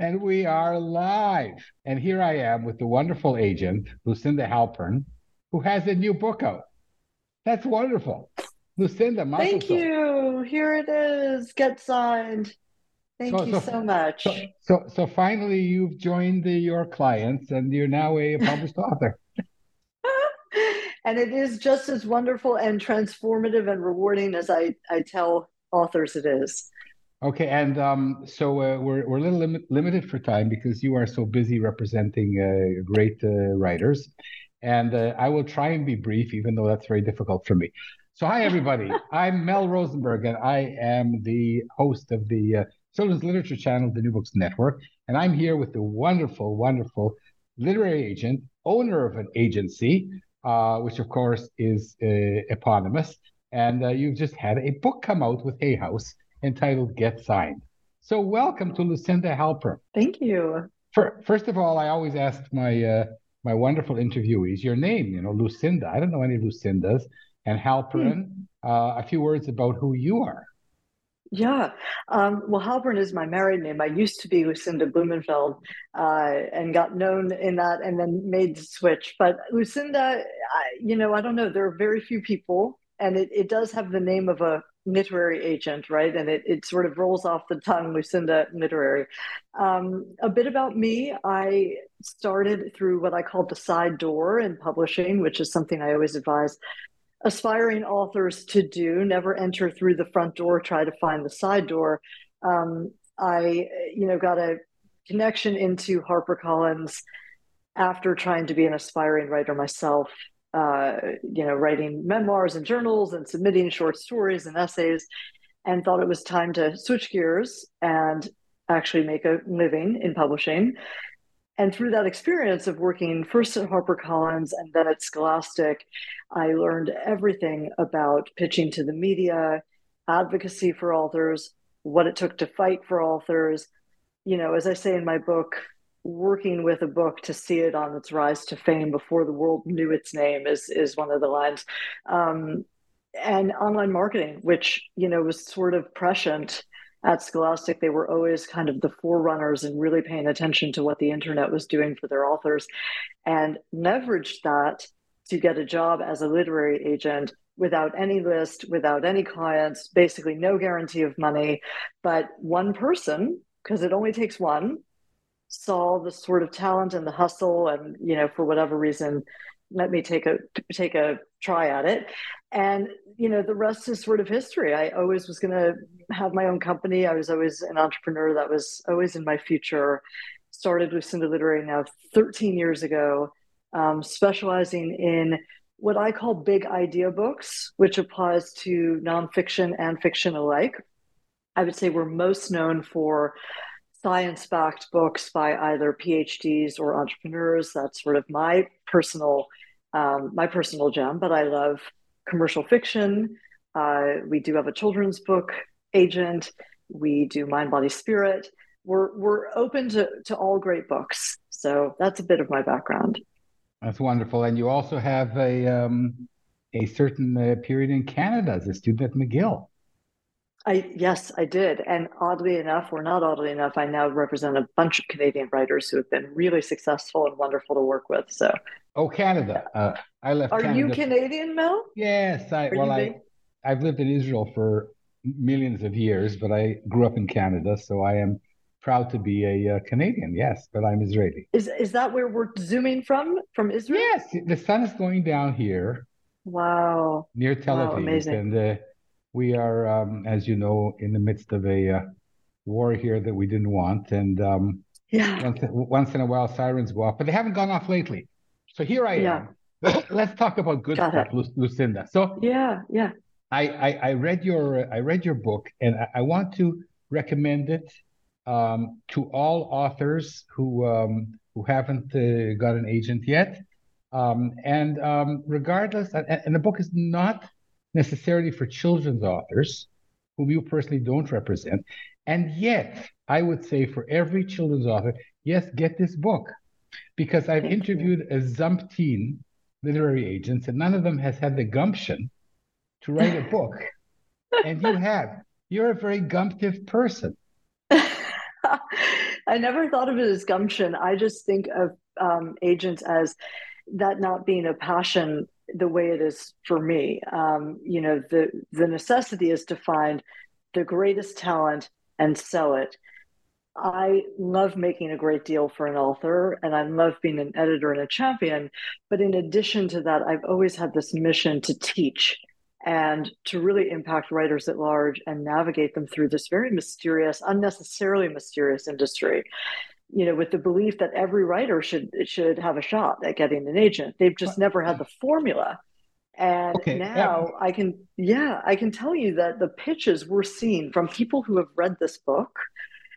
And we are live. And here I am with the wonderful agent, Lucinda Halpern, who has a new book out. That's wonderful. Lucinda, thank you. Here it is. Get signed. Thank so, you so, so much. So, so, so, finally, you've joined the, your clients, and you're now a published author. and it is just as wonderful and transformative and rewarding as I, I tell authors it is. Okay, and um, so uh, we're we're a little lim- limited for time because you are so busy representing uh, great uh, writers, and uh, I will try and be brief, even though that's very difficult for me. So, hi everybody, I'm Mel Rosenberg, and I am the host of the uh, children's literature channel, the New Books Network, and I'm here with the wonderful, wonderful literary agent, owner of an agency, uh, which of course is eponymous, and you've just had a book come out with Hay House entitled Get Signed. So, welcome to Lucinda Halpern. Thank you. For, first of all, I always ask my uh, my wonderful interviewees your name. You know, Lucinda. I don't know any Lucindas. And Halpern. Hmm. Uh, a few words about who you are. Yeah. Um, well, Halpern is my married name. I used to be Lucinda Blumenfeld uh, and got known in that and then made the switch. But Lucinda, I, you know, I don't know. There are very few people, and it, it does have the name of a literary agent, right? And it, it sort of rolls off the tongue, Lucinda Literary. Um, a bit about me I started through what I call the side door in publishing, which is something I always advise aspiring authors to do. Never enter through the front door, try to find the side door. Um, I, you know, got a connection into HarperCollins after trying to be an aspiring writer myself uh, you know, writing memoirs and journals and submitting short stories and essays, and thought it was time to switch gears and actually make a living in publishing. And through that experience of working first at HarperCollins and then at Scholastic, I learned everything about pitching to the media, advocacy for authors, what it took to fight for authors. You know, as I say in my book, working with a book to see it on its rise to fame before the world knew its name is is one of the lines. Um, and online marketing which you know was sort of prescient at scholastic they were always kind of the forerunners and really paying attention to what the internet was doing for their authors and leveraged that to get a job as a literary agent without any list without any clients basically no guarantee of money. But one person because it only takes one saw the sort of talent and the hustle and you know for whatever reason let me take a take a try at it. And you know the rest is sort of history. I always was going to have my own company. I was always an entrepreneur that was always in my future. Started with lucinda literary now 13 years ago um, specializing in what i call big idea books which applies to nonfiction and fiction alike. I would say we're most known for science backed books by either PhDs or entrepreneurs. That's sort of my personal um, my personal gem. But I love commercial fiction. Uh, we do have a children's book agent. We do Mind, Body, Spirit. We're we're open to to all great books. So that's a bit of my background. That's wonderful. And you also have a um, a certain uh, period in Canada as a student at McGill. I yes, I did, and oddly enough, or not oddly enough, I now represent a bunch of Canadian writers who have been really successful and wonderful to work with. So, oh, Canada! Uh, I left. Are Canada. you Canadian, Mel? Yes, I. Are well, I. I've lived in Israel for millions of years, but I grew up in Canada, so I am proud to be a uh, Canadian. Yes, but I'm Israeli. Is is that where we're zooming from? From Israel? Yes, the sun is going down here. Wow. Near Tel Aviv, wow, amazing. and. Uh, we are, um, as you know, in the midst of a uh, war here that we didn't want, and um, yeah, once, once, in a while sirens go off, but they haven't gone off lately. So here I yeah. am. Let's talk about good Got stuff, it. Lucinda. So yeah, yeah. I, I, I read your I read your book, and I, I want to recommend it um, to all authors who um, who haven't uh, got an agent yet. Um, and um, regardless, and, and, the book is not necessarily for children's authors, whom you personally don't represent. And yet, I would say for every children's author, yes, get this book. Because I've Thank interviewed you. a zumpteen literary agents, and none of them has had the gumption to write a book. and you have. You're a very gumptive person. I never thought of it as gumption. I just think of um, agents as that not being a passion the way it is for me. Um, you know, the the necessity is to find the greatest talent and sell it. I love making a great deal for an author and I love being an editor and a champion. But in addition to that, I've always had this mission to teach and to really impact writers at large and navigate them through this very mysterious, unnecessarily mysterious industry. You know, with the belief that every writer should should have a shot at getting an agent. They've just never had the formula. And okay. now yeah. I can, yeah, I can tell you that the pitches we're seeing from people who have read this book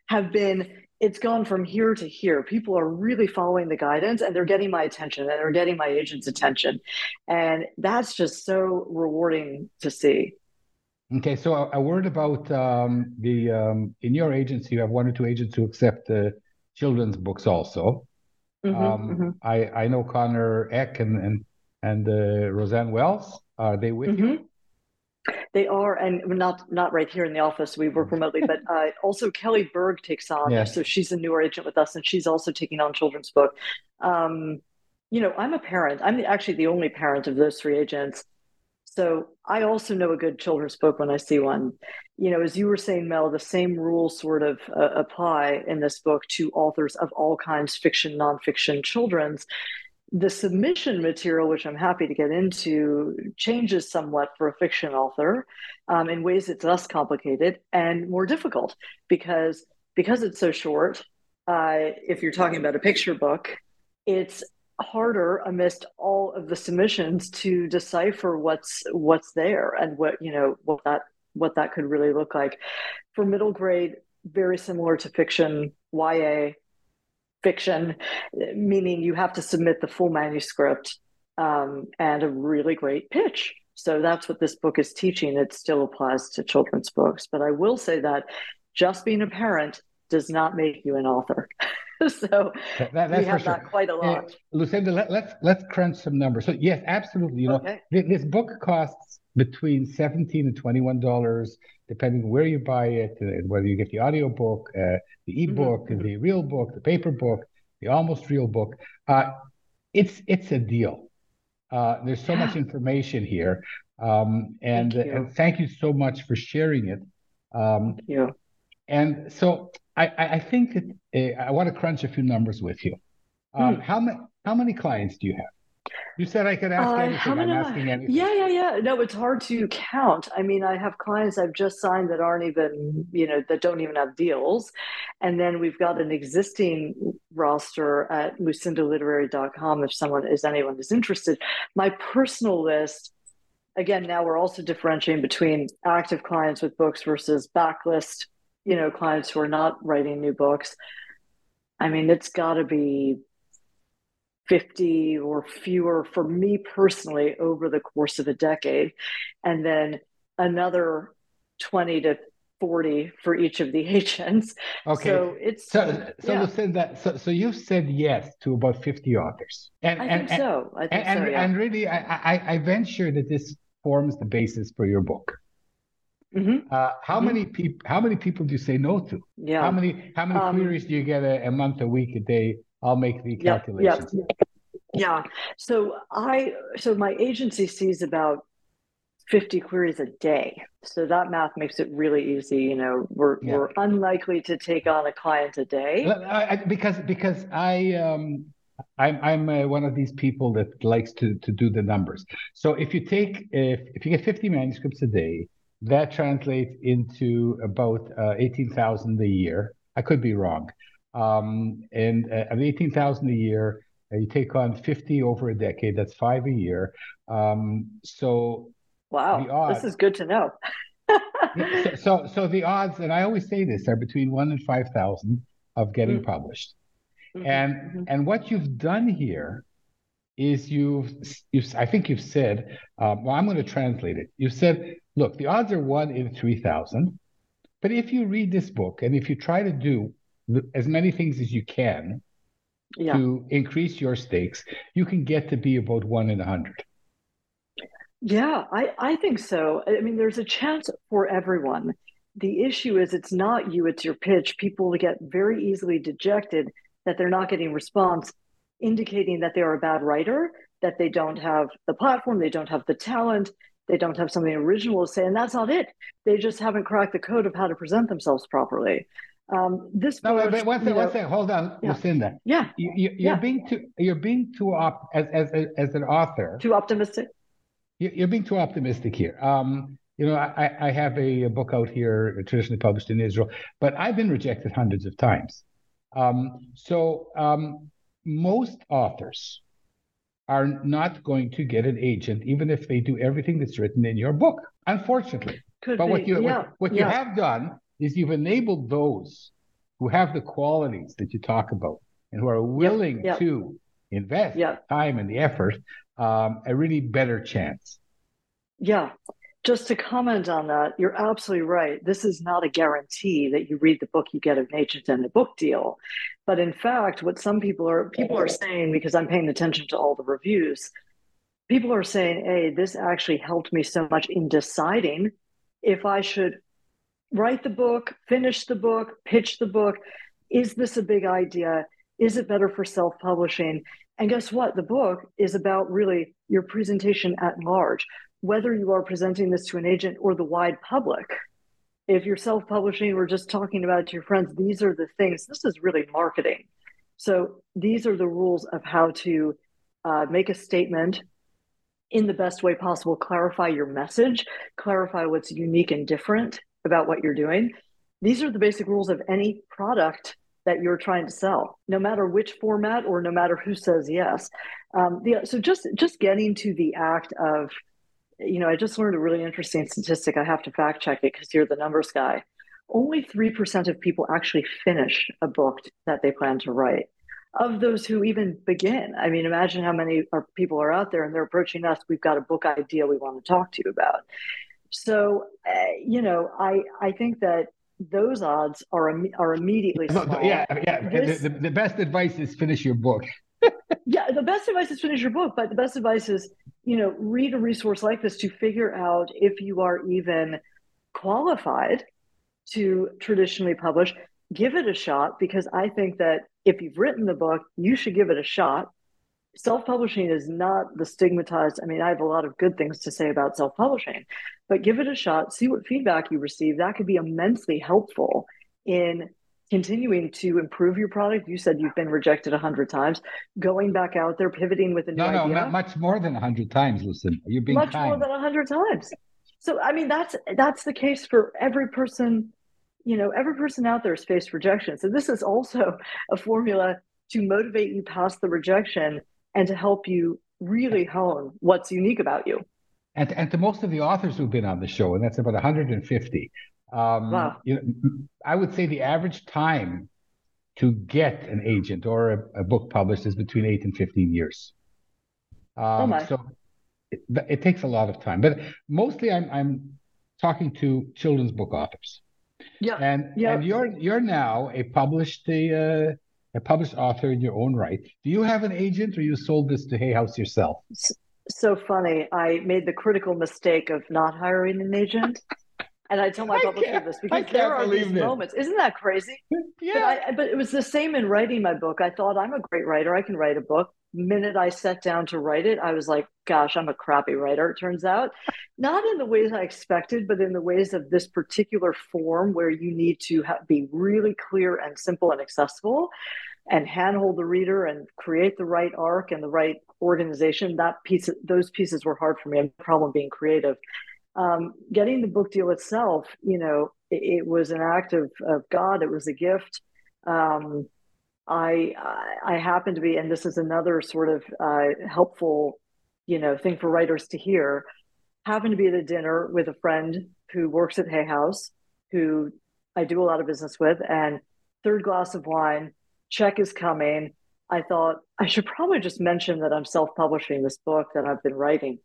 have been it's gone from here to here. People are really following the guidance and they're getting my attention and they're getting my agent's attention. And that's just so rewarding to see. Okay, so a, a word about um, the um, in your agency, you have one or two agents who accept uh, children's books also. Mm-hmm, um, mm-hmm. I I know Connor Eck and and and uh, Roseanne Wells. Are they with mm-hmm. you? They are, and not not right here in the office. We work remotely, but uh, also Kelly Berg takes on. Yes. So she's a newer agent with us, and she's also taking on children's book. Um, you know, I'm a parent. I'm actually the only parent of those three agents. So I also know a good children's book when I see one. You know, as you were saying, Mel, the same rules sort of uh, apply in this book to authors of all kinds, fiction, nonfiction, children's the submission material, which I'm happy to get into, changes somewhat for a fiction author um, in ways it's less complicated and more difficult because because it's so short. Uh, if you're talking about a picture book, it's harder amidst all of the submissions to decipher what's what's there and what you know what that what that could really look like. For middle grade, very similar to fiction, YA fiction, meaning you have to submit the full manuscript um, and a really great pitch. So that's what this book is teaching. It still applies to children's books. But I will say that just being a parent does not make you an author. so that, we have that quite a lot. Uh, Lucinda, let, us let's, let's crunch some numbers. So yes, absolutely. You know, okay. this book costs between seventeen and twenty-one dollars, depending where you buy it, and whether you get the audio book, uh, the mm-hmm. ebook, mm-hmm. the real book, the paper book, the almost real book. Uh, it's it's a deal. Uh, there's so yeah. much information here, um, and, thank and, thank you so much for sharing it. Um, thank you. And so I, I think that uh, I want to crunch a few numbers with you. Um, hmm. How many how many clients do you have? You said I could ask uh, anything. I'm asking anything. Yeah, yeah, yeah. No, it's hard to count. I mean, I have clients I've just signed that aren't even, you know, that don't even have deals. And then we've got an existing roster at lucindaliterary.com if someone is anyone is interested. My personal list, again, now we're also differentiating between active clients with books versus backlist, you know, clients who are not writing new books. I mean, it's got to be 50 or fewer for me personally over the course of a decade and then another 20 to 40 for each of the agents okay so it's so so yeah. said that so, so you said yes to about 50 authors and i and, think so i think and, so yeah. and really I, I, I venture that this forms the basis for your book Mm-hmm. Uh, how mm-hmm. many people? How many people do you say no to? Yeah. How many? How many um, queries do you get a, a, month, a week, a day I'll make the calculations. Yeah, yeah. yeah. So I so my agency sees about 50 queries a day. So that math makes it really easy. You know, we're yeah. we're unlikely to take on a client a day. I, because because I um I'm I'm uh, one of these people that likes to to do the numbers. So if you take if if you get 50 manuscripts a day, that translates into about uh, 18,000 a year. I could be wrong. Um, and uh, at 18,000 a year, uh, you take on 50 over a decade, that's five a year. Um, so Wow, this is good to know. so, so, so the odds, and I always say this, are between one and five thousand of getting mm-hmm. published. Mm-hmm. And mm-hmm. and what you've done here is you've you've I think you've said, um, well, I'm going to translate it. You said, look, the odds are one in three thousand, but if you read this book and if you try to do as many things as you can yeah. to increase your stakes, you can get to be about one in a hundred. Yeah, I, I think so. I mean, there's a chance for everyone. The issue is it's not you, it's your pitch. People get very easily dejected that they're not getting response, indicating that they are a bad writer, that they don't have the platform, they don't have the talent, they don't have something original to say, and that's not it. They just haven't cracked the code of how to present themselves properly. Um, this no, wait, one thing, one thing. Hold on, yeah. Lucinda. Yeah, you, are you, yeah. being too you're being too op as as as an author. Too optimistic. You're being too optimistic here. Um, you know, I, I have a, a, book out here, traditionally published in Israel, but I've been rejected hundreds of times. Um, so um, most authors are not going to get an agent, even if they do everything that's written in your book, unfortunately. Could but be. what you yeah. what, what yeah. you have done is you've enabled those who have the qualities that you talk about and who are willing yep. Yep. to invest yep. time and the effort um, a really better chance. Yeah. Just to comment on that, you're absolutely right. This is not a guarantee that you read the book, you get an agent and a book deal. But in fact, what some people are people are saying, because I'm paying attention to all the reviews, people are saying, hey, this actually helped me so much in deciding if I should write the book, finish the book, pitch the book. Is this a big idea? Is it better for self publishing? And guess what? The book is about really your presentation at large, whether you are presenting this to an agent or the wide public. If you're self publishing or just talking about it to your friends, these are the things. This is really marketing. So these are the rules of how to uh, make a statement in the best way possible, clarify your message, clarify what's unique and different about what you're doing. These are the basic rules of any product that you're trying to sell, no matter which format or no matter who says yes. Um, so just just getting to the act of, you know, I just learned a really interesting statistic. I have to fact check it because you're the numbers guy. Only three percent of people actually finish a book that they plan to write. Of those who even begin, I mean, imagine how many are, people are out there and they're approaching us. We've got a book idea we want to talk to you about. So, uh, you know, I I think that those odds are are immediately small. Yeah, yeah. This, the, the, best advice is finish your book. Yeah, the best advice is finish your book, but the best advice is you know read a resource like this to figure out if you are even qualified to traditionally publish. Give it a shot because I think that if you've written the book, you should give it a shot self-publishing is not the stigmatized i mean i have a lot of good things to say about self-publishing but give it a shot see what feedback you receive that could be immensely helpful in continuing to improve your product you said you've been rejected a 100 times going back out there pivoting with a new no no idea. not much more than a 100 times listen you're being much kind. more than a 100 times so i mean that's that's the case for every person you know every person out there has faced rejection so this is also a formula to motivate you past the rejection and to help you really hone what's unique about you. And, and to most of the authors who've been on the show, and that's about 150, um, wow. you know, I would say the average time to get an agent or a, a book published is between 8 and 15 years. Um, oh my. So it, it, takes a lot of time. But mostly I'm, I'm talking to children's book authors. Yeah. And, yeah. and you're, you're now a published uh, a published author in your own right. Do you have an agent or you sold this to Hay House yourself? So funny. I made the critical mistake of not hiring an agent. And I tell my publisher this because there are these it. moments. Isn't that crazy? yeah. But, I, but it was the same in writing my book. I thought I'm a great writer. I can write a book. Minute I sat down to write it, I was like, gosh, I'm a crappy writer, it turns out. Not in the ways I expected, but in the ways of this particular form where you need to have, be really clear and simple and accessible and handhold the reader and create the right arc and the right organization. That piece, those pieces were hard for me. I had a problem being creative. Um, getting the book deal itself, you know, it, it, was an act of, of God. It was a gift. Um, I, I happen to be, and this is another sort of uh, helpful, you know, thing for writers to hear. Happen to be at a dinner with a friend who works at Hay House, who I do a lot of business with, and third glass of wine, check is coming. I thought I should probably just mention that I'm self publishing this book that I've been writing.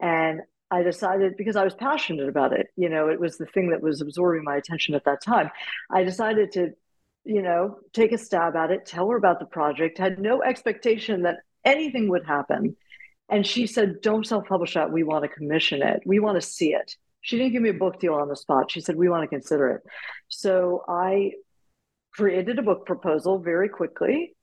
And I decided because I was passionate about it, you know, it was the thing that was absorbing my attention at that time. I decided to, you know, take a stab at it, tell her about the project, had no expectation that anything would happen. And she said, Don't self publish that. We want to commission it. We want to see it. She didn't give me a book deal on the spot. She said, We want to consider it. So I created a book proposal very quickly.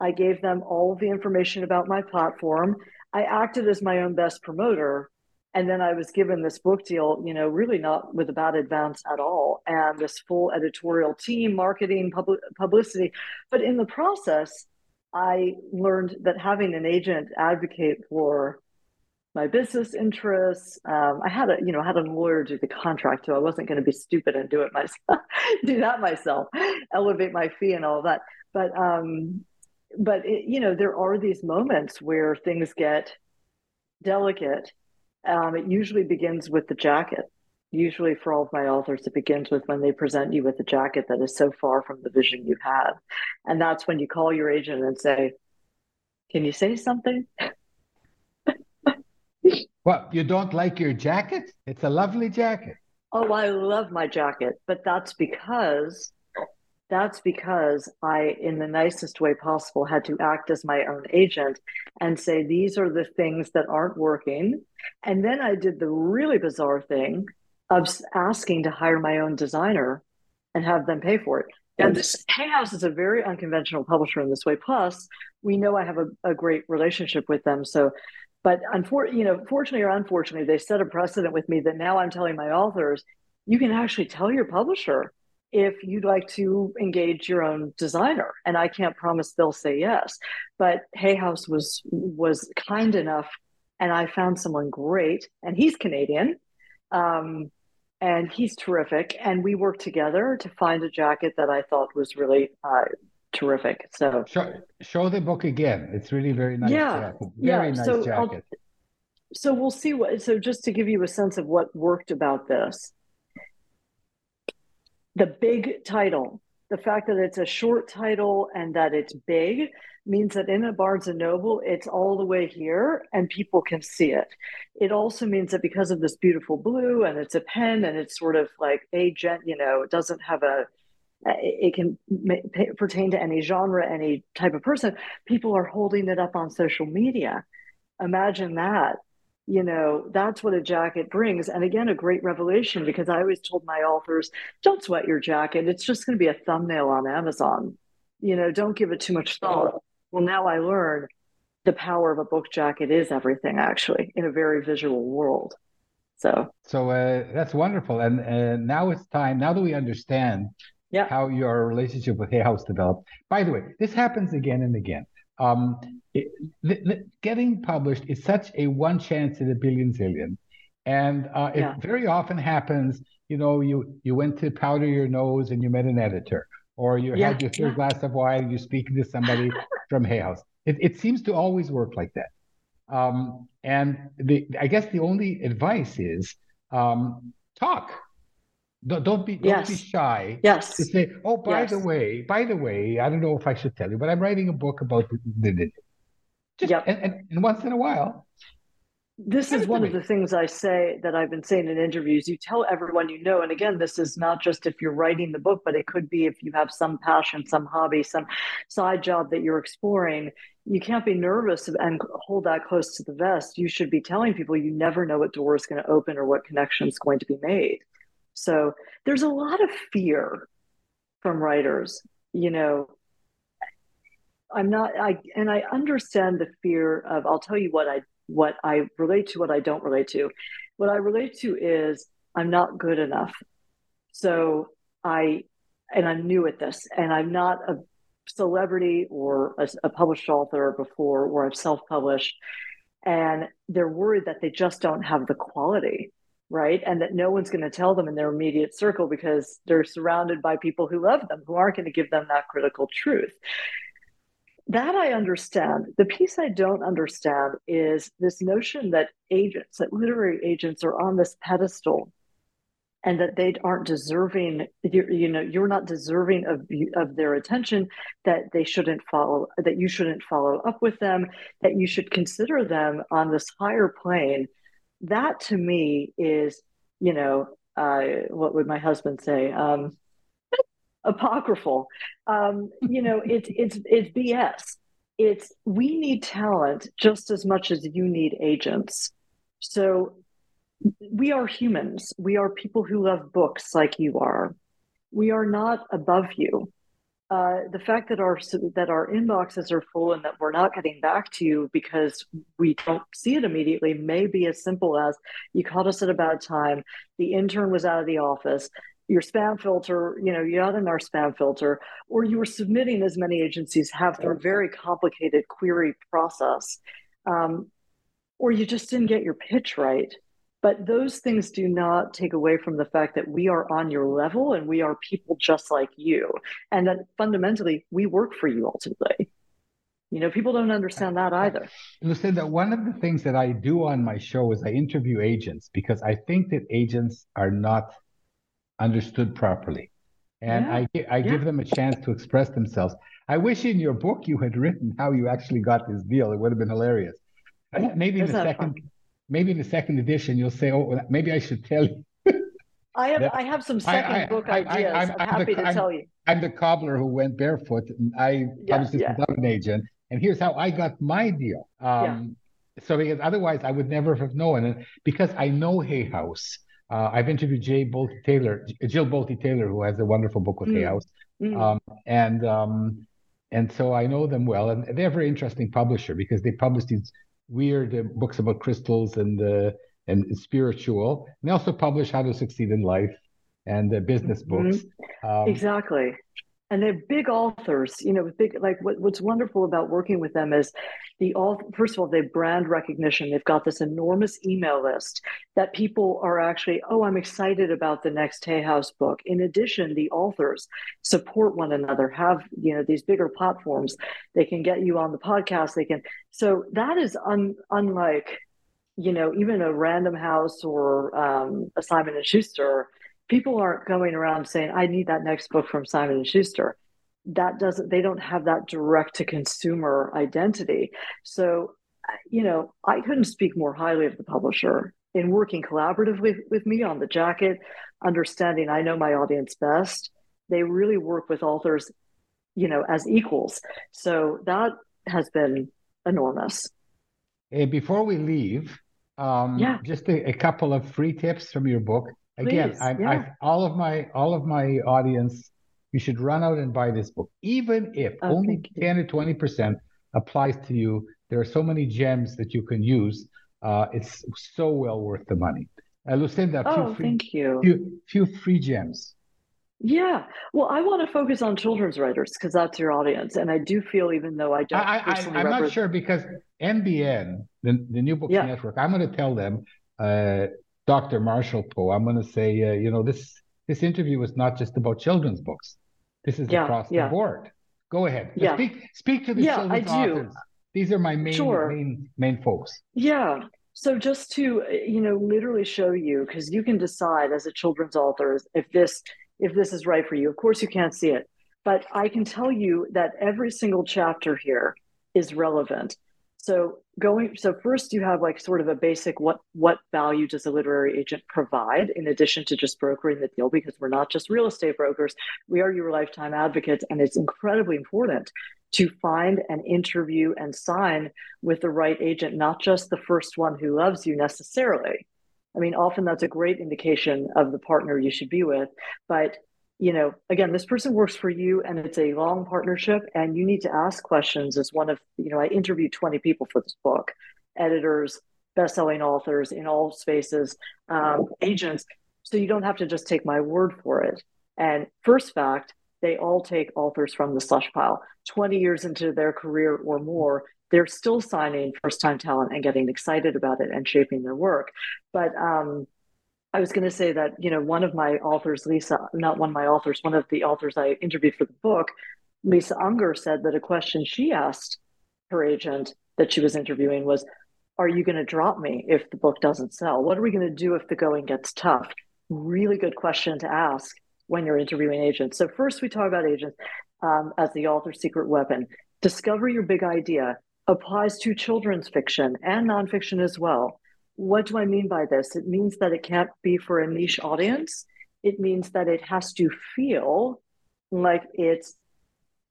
I gave them all of the information about my platform. I acted as my own best promoter. And then I was given this book deal, you know, really not with a bad advance at all, and this full editorial team, marketing, public, publicity. But in the process, I learned that having an agent advocate for my business interests. Um, I had a, you know, had a lawyer do the contract, so I wasn't going to be stupid and do it myself, do that myself, elevate my fee and all that. But, um, but it, you know, there are these moments where things get delicate. Um, it usually begins with the jacket. Usually, for all of my authors, it begins with when they present you with a jacket that is so far from the vision you have, and that's when you call your agent and say, "Can you say something?" Well, you don't like your jacket? It's a lovely jacket. Oh, I love my jacket, but that's because that's because I, in the nicest way possible, had to act as my own agent and say, these are the things that aren't working. And then I did the really bizarre thing of asking to hire my own designer and have them pay for it. And this Hay House is a very unconventional publisher in this way. Plus, we know I have a, a great relationship with them. So but unfor- you know, fortunately or unfortunately, they set a precedent with me that now I'm telling my authors, you can actually tell your publisher if you'd like to engage your own designer. And I can't promise they'll say yes. But Hay House was was kind enough, and I found someone great, and he's Canadian. Um, and he's terrific. And we worked together to find a jacket that I thought was really uh, terrific. So show, show the book again. It's really very nice. Yeah, jacket. very yeah. nice so jacket. I'll, so we'll see what. So just to give you a sense of what worked about this, the big title, the fact that it's a short title and that it's big means that in a Barnes and Noble, it's all the way here and people can see it. It also means that because of this beautiful blue and it's a pen and it's sort of like a gent, you know, it doesn't have a it can pertain to any genre, any type of person. People are holding it up on social media. Imagine that. You know, that's what a jacket brings. And again, a great revelation because I always told my authors, don't sweat your jacket. It's just going to be a thumbnail on Amazon. You know, don't give it too much thought. Well, now I learn the power of a book jacket is everything, actually, in a very visual world. So, so uh, that's wonderful. And uh, now it's time. Now that we understand yeah. how your relationship with Hay House developed. By the way, this happens again and again. Um, it, the, the, getting published is such a one chance in a billion zillion. And uh, yeah. it very often happens, you know, you, you went to powder your nose and you met an editor, or you yeah. had your third yeah. glass of wine and you're speaking to somebody from Hay House. It, it seems to always work like that. Um, and the, I guess the only advice is um, talk don't, don't be don't yes. be shy. Yes. To say, oh, by yes. the way, by the way, I don't know if I should tell you, but I'm writing a book about the, the just yep. and, and, and once in a while. This is one of the things I say that I've been saying in interviews. You tell everyone you know, and again, this is not just if you're writing the book, but it could be if you have some passion, some hobby, some side job that you're exploring. You can't be nervous and hold that close to the vest. You should be telling people you never know what door is going to open or what connection is going to be made. So there's a lot of fear from writers, you know. I'm not I and I understand the fear of I'll tell you what I what I relate to, what I don't relate to. What I relate to is I'm not good enough. So I and I'm new at this and I'm not a celebrity or a, a published author before or I've self-published and they're worried that they just don't have the quality right? And that no one's going to tell them in their immediate circle because they're surrounded by people who love them, who aren't going to give them that critical truth. That I understand. The piece I don't understand is this notion that agents, that literary agents, are on this pedestal and that they aren't deserving you, you know you're not deserving of of their attention that they shouldn't follow that you shouldn't follow up with them that you should consider them on this higher plane that to me is you know uh, what would my husband say um, apocryphal um, you know it's it's it's bs it's we need talent just as much as you need agents so we are humans. We are people who love books like you are. We are not above you. Uh, the fact that our that our inboxes are full and that we're not getting back to you because we don't see it immediately may be as simple as you caught us at a bad time. The intern was out of the office. Your spam filter, you know, you got in our spam filter, or you were submitting as many agencies have through a very complicated query process, um, or you just didn't get your pitch right but those things do not take away from the fact that we are on your level and we are people just like you. And that fundamentally, we work for you ultimately. You know, people don't understand that either. Lucinda, one of the things that I do on my show is I interview agents because I think that agents are not understood properly. And yeah. I, I yeah. give them a chance to express themselves. I wish in your book you had written how you actually got this deal. It would have been hilarious. Maybe in the second, fun maybe in the second edition you'll say, "Oh, maybe I should tell you." I have I have some second I, I, book ideas. I, am happy the, to tell you. I'm the cobbler who went barefoot, and I yeah, published this yeah. without an agent. And here's how I got my deal. Um, yeah. So because otherwise I would never have known, and because I know Hay House. Uh, I've interviewed Jay Bolte Taylor, Jill Bolte Taylor, who has a wonderful book with mm. Hay House, mm. Um, and um, and so I know them well, and they're a very interesting publisher because they publish these weird uh, books about crystals and uh, and spiritual. And they also publish How to Succeed in Life and uh, business mm-hmm. books. Mm-hmm. Um, exactly and they're big authors you know big like what, what's wonderful about working with them is the all first of all they brand recognition. They've got this enormous email list that people are actually oh i'm excited about the next hay house book. In addition the authors support one another have you know these bigger platforms. They can get you on the podcast. They can so that is un, unlike you know even a random house or um, a simon and schuster people aren't going around saying i need that next book from simon and schuster. That doesn't they don't have that direct to consumer identity. So you know i couldn't speak more highly of the publisher in working collaboratively with me on the jacket understanding i know my audience best. They really work with authors you know as equals. So that has been enormous. Hey, before we leave um, yeah. just a, a couple of free tips from your book Again, I, yeah. I, all of my all of my audience, you should run out and buy this book, even if oh, only ten or twenty percent applies to you. There are so many gems that you can use. Uh, it's so well worth the money. Uh, Lucinda, oh, free, thank you. Few, few free gems. Yeah. Well, I want to focus on children's writers because that's your audience. And I do feel, even though I don't. I, I, am represent... not sure because NBN, the, the New Books yeah. Network, I'm going to tell them uh, Dr. Marshall Poe, I'm going to say, uh, you know, this this interview is not just about children's books. This is yeah, across yeah. the board. Go ahead. Yeah. Speak speak to the yeah, children's I do. authors. These are my main sure. main main folks. Yeah. So just to you know, literally show you, because you can decide as a children's author if this if this is right for you. Of course, you can't see it, but I can tell you that every single chapter here is relevant. So going so first you have like sort of a basic what what value does a literary agent provide in addition to just brokering the deal? Because we're not just real estate brokers. We are your lifetime advocates and it's incredibly important to find and interview and sign with the right agent not just the first one who loves you necessarily. I mean often that's a great indication of the partner you should be with but you know, again, this person works for you and it's a long partnership and you need to ask questions as one of, you know, I interviewed 20 people for this book, editors, best-selling authors in all spaces, um, agents. So you don't have to just take my word for it. And first fact, they all take authors from the slush pile. 20 years into their career or more, they're still signing first-time talent and getting excited about it and shaping their work. But um, I was going to say that, you know, one of my authors, Lisa, not one of my authors, one of the authors I interviewed for the book, Lisa Unger said that a question she asked her agent that she was interviewing was, Are you going to drop me if the book doesn't sell? What are we going to do if the going gets tough? really good question to ask when you're interviewing agents. So, first, we talk about agents um, as the author's secret weapon. Discover your big idea applies to children's fiction and nonfiction as well. What do I mean by this? It means that it can't be for a niche audience. It means that it has to feel like it's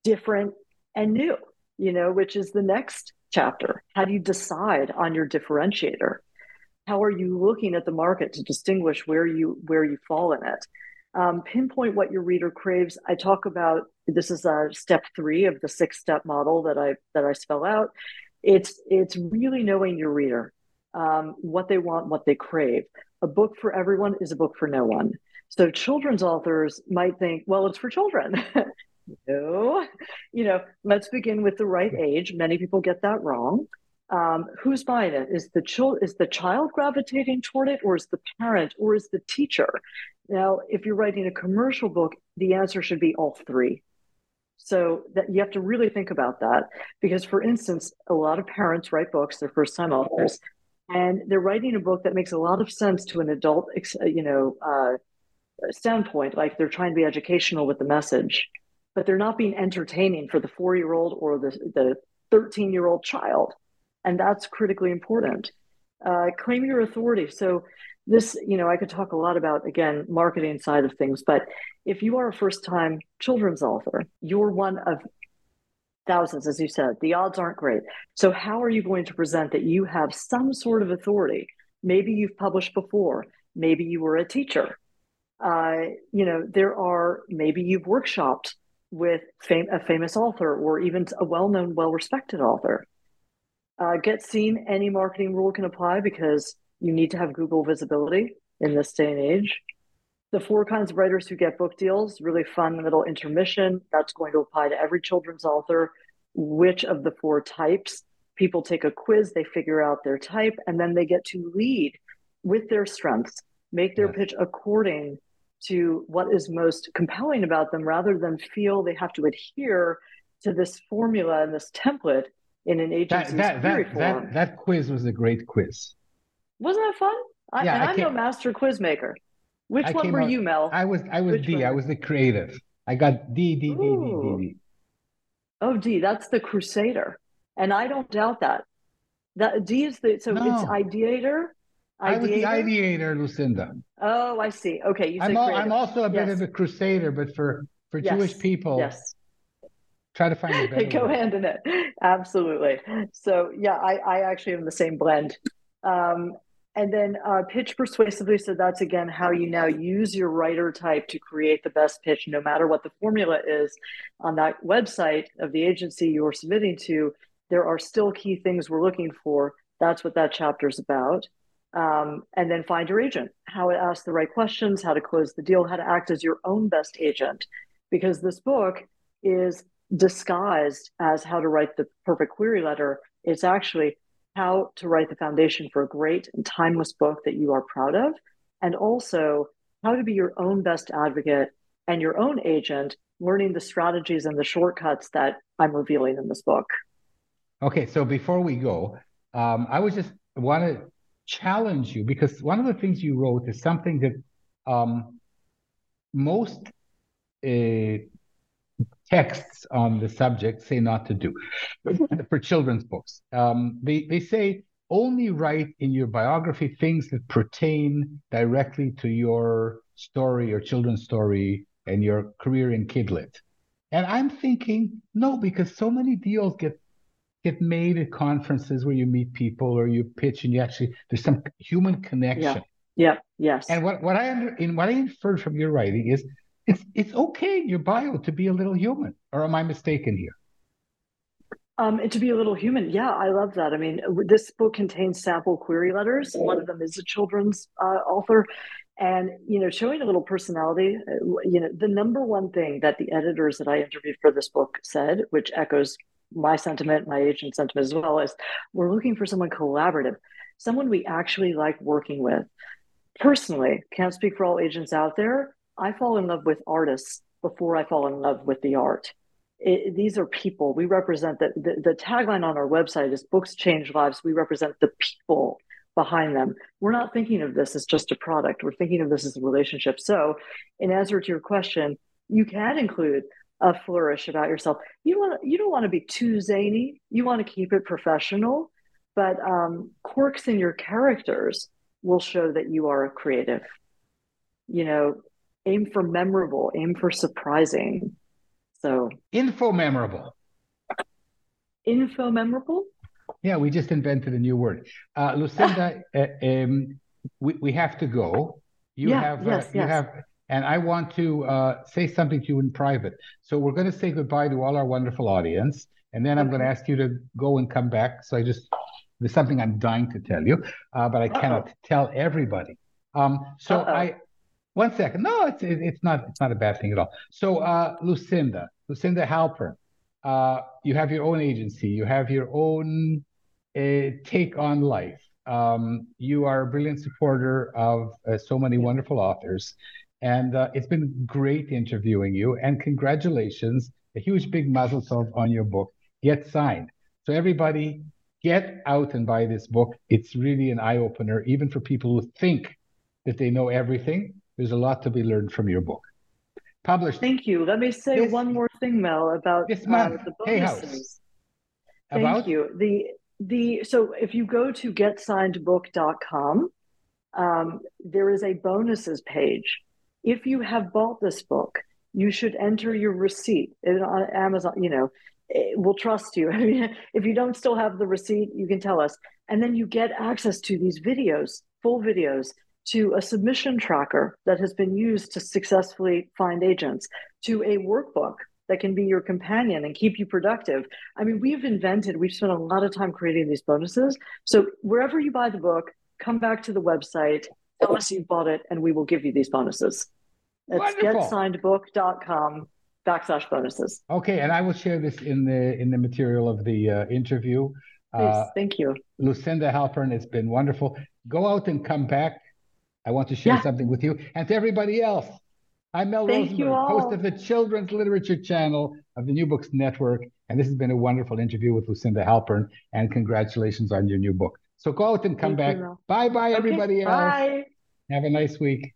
different and new, you know, which is the next chapter. How do you decide on your differentiator? How are you looking at the market to distinguish where you where you fall in it? Um, pinpoint what your reader craves. I talk about this is a step three of the six step model that I that I spell out. It's it's really knowing your reader, um, what they want, what they crave. A book for everyone is a book for no one. So children's authors might think, well, it's for children. no, you know, let's begin with the right age. Many people get that wrong. Um, who's buying it? Is the child is the child gravitating toward it, or is the parent, or is the teacher? Now, if you're writing a commercial book, the answer should be all three. So that you have to really think about that because, for instance, a lot of parents write books; they're first-time authors, and they're writing a book that makes a lot of sense to an adult, you know, uh, standpoint. Like they're trying to be educational with the message, but they're not being entertaining for the four-year-old or the the 13-year-old child, and that's critically important. Uh, claim your authority. So this, you know, I could talk a lot about, again, marketing side of things, but if you are a first time children's author, you're one of thousands, as you said. The odds aren't great. So, how are you going to present that you have some sort of authority? Maybe you've published before, maybe you were a teacher. Uh, you know, there are, maybe you've workshopped with fam- a famous author or even a well known, well respected author. Uh, get seen, any marketing rule can apply because you need to have Google visibility in this day and age. The four kinds of writers who get book deals, really fun little intermission. That's going to apply to every children's author. Which of the four types? People take a quiz, they figure out their type, and then they get to lead with their strengths, make their pitch according to what is most compelling about them rather than feel they have to adhere to this formula and this template in an agency's that, that, that. That, that quiz was a great quiz. Wasn't that fun? I, Yeah, and I I'm no master quiz maker. Which I one were out- you, Mel? I was I was Which D. I one? was the creative. I got D D D D D D. Oh, D, that's the Crusader, and I don't doubt that. That D is the so it's No. ideator. I was the Ideator? ideator, Lucinda. Oh, I see. Okay, you I'm, al- I'm also a bit Yes. of a crusader, but for for Yes. Jewish people, Yes, try to find a they better go word. hand in hand. Absolutely. So yeah, I I actually am the same blend. Um, and then uh, pitch persuasively. So that's again how you now use your writer type to create the best pitch, no matter what the formula is on that website of the agency you're submitting to. There are still key things we're looking for. That's what that chapter is about. Um, and then find your agent, how to ask the right questions, how to close the deal, how to act as your own best agent. Because this book is disguised as how to write the perfect query letter. It's actually how to write the foundation for a great and timeless book that you are proud of, and also how to be your own best advocate and your own agent, learning the strategies and the shortcuts that I'm revealing in this book. Okay, so before we go, um, I would just want to challenge you because one of the things you wrote is something that um, most uh, texts on the subject say not to do for children's books. Um, they they say only write in your biography things that pertain directly to your story or children's story and your career in kidlit. And I'm thinking no, because so many deals get get made at conferences where you meet people or you pitch and you actually there's some human connection. Yeah. Yes. And what, what I under, in what I inferred from your writing is it's it's okay in your bio to be a little human. Or am I mistaken here? Um, and to be a little human, yeah, I love that. I mean, this book contains sample query letters. One of them is a children's uh, author, and you know, showing a little personality. uh, You know, the number one thing that the editors that I interviewed for this book said, which echoes my sentiment, my agent's sentiment as well, is we're looking for someone collaborative, someone we actually like working with. Personally, can't speak for all agents out there. I fall in love with artists before I fall in love with the art it, these are people. We represent the, the the tagline on our website is "Books change lives." We represent the people behind them. We're not thinking of this as just a product. We're thinking of this as a relationship. So, in answer to your question, you can include a flourish about yourself. You want you don't want to be too zany. You want to keep it professional, but um, quirks in your characters will show that you are a creative. You know, aim for memorable, aim for surprising. So info memorable. Info memorable. Yeah, we just invented a new word. Uh, Lucinda, uh, um, we, we have to go. You yeah, have, yes, uh, you yes. have, and I want to uh, say something to you in private. So we're going to say goodbye to all our wonderful audience, and then I'm going to ask you to go and come back. So I just there's something I'm dying to tell you, uh, but I Uh-oh. cannot tell everybody. Um, so Uh-oh. I one second. No, it's it, it's not it's not a bad thing at all. So uh, Lucinda, Lucinda Halpern, uh, you have your own agency. You have your own uh, take on life. Um, you are a brilliant supporter of uh, so many wonderful authors, and uh, it's been great interviewing you. And congratulations, a huge big mazel tov on your book. Get signed. So everybody, get out and buy this book. It's really an eye opener, even for people who think that they know everything. There's a lot to be learned from your book. Published. Thank you. Let me say this, one more thing, Mel, about this month. Uh, the bonuses. House. Thank About? you. The the so if you go to getsignedbook.com, um, there is a bonuses page. If you have bought this book, you should enter your receipt it, on Amazon. You know, we'll trust you. I mean, if you don't still have the receipt, you can tell us, and then you get access to these videos, full videos, to a submission tracker that has been used to successfully find agents, to a workbook that can be your companion and keep you productive. I mean, we've invented, we've spent a lot of time creating these bonuses. So wherever you buy the book, come back to the website, tell us you bought it, and we will give you these bonuses. It's getsignedbook.com backslash bonuses. Okay, and I will share this in the in the material of the uh, interview. Please, Uh, thank you. Lucinda Halpern, it's been wonderful. Go out and come back. I want to share Yeah. something with you and to everybody else. I'm Mel Thank Rosenberg, host of the Children's Literature Channel of the New Books Network. And this has been a wonderful interview with Lucinda Halpern. And congratulations on your new book. So go out and come Thank back. Mel. Bye bye, Okay, everybody else. Bye. Have a nice week.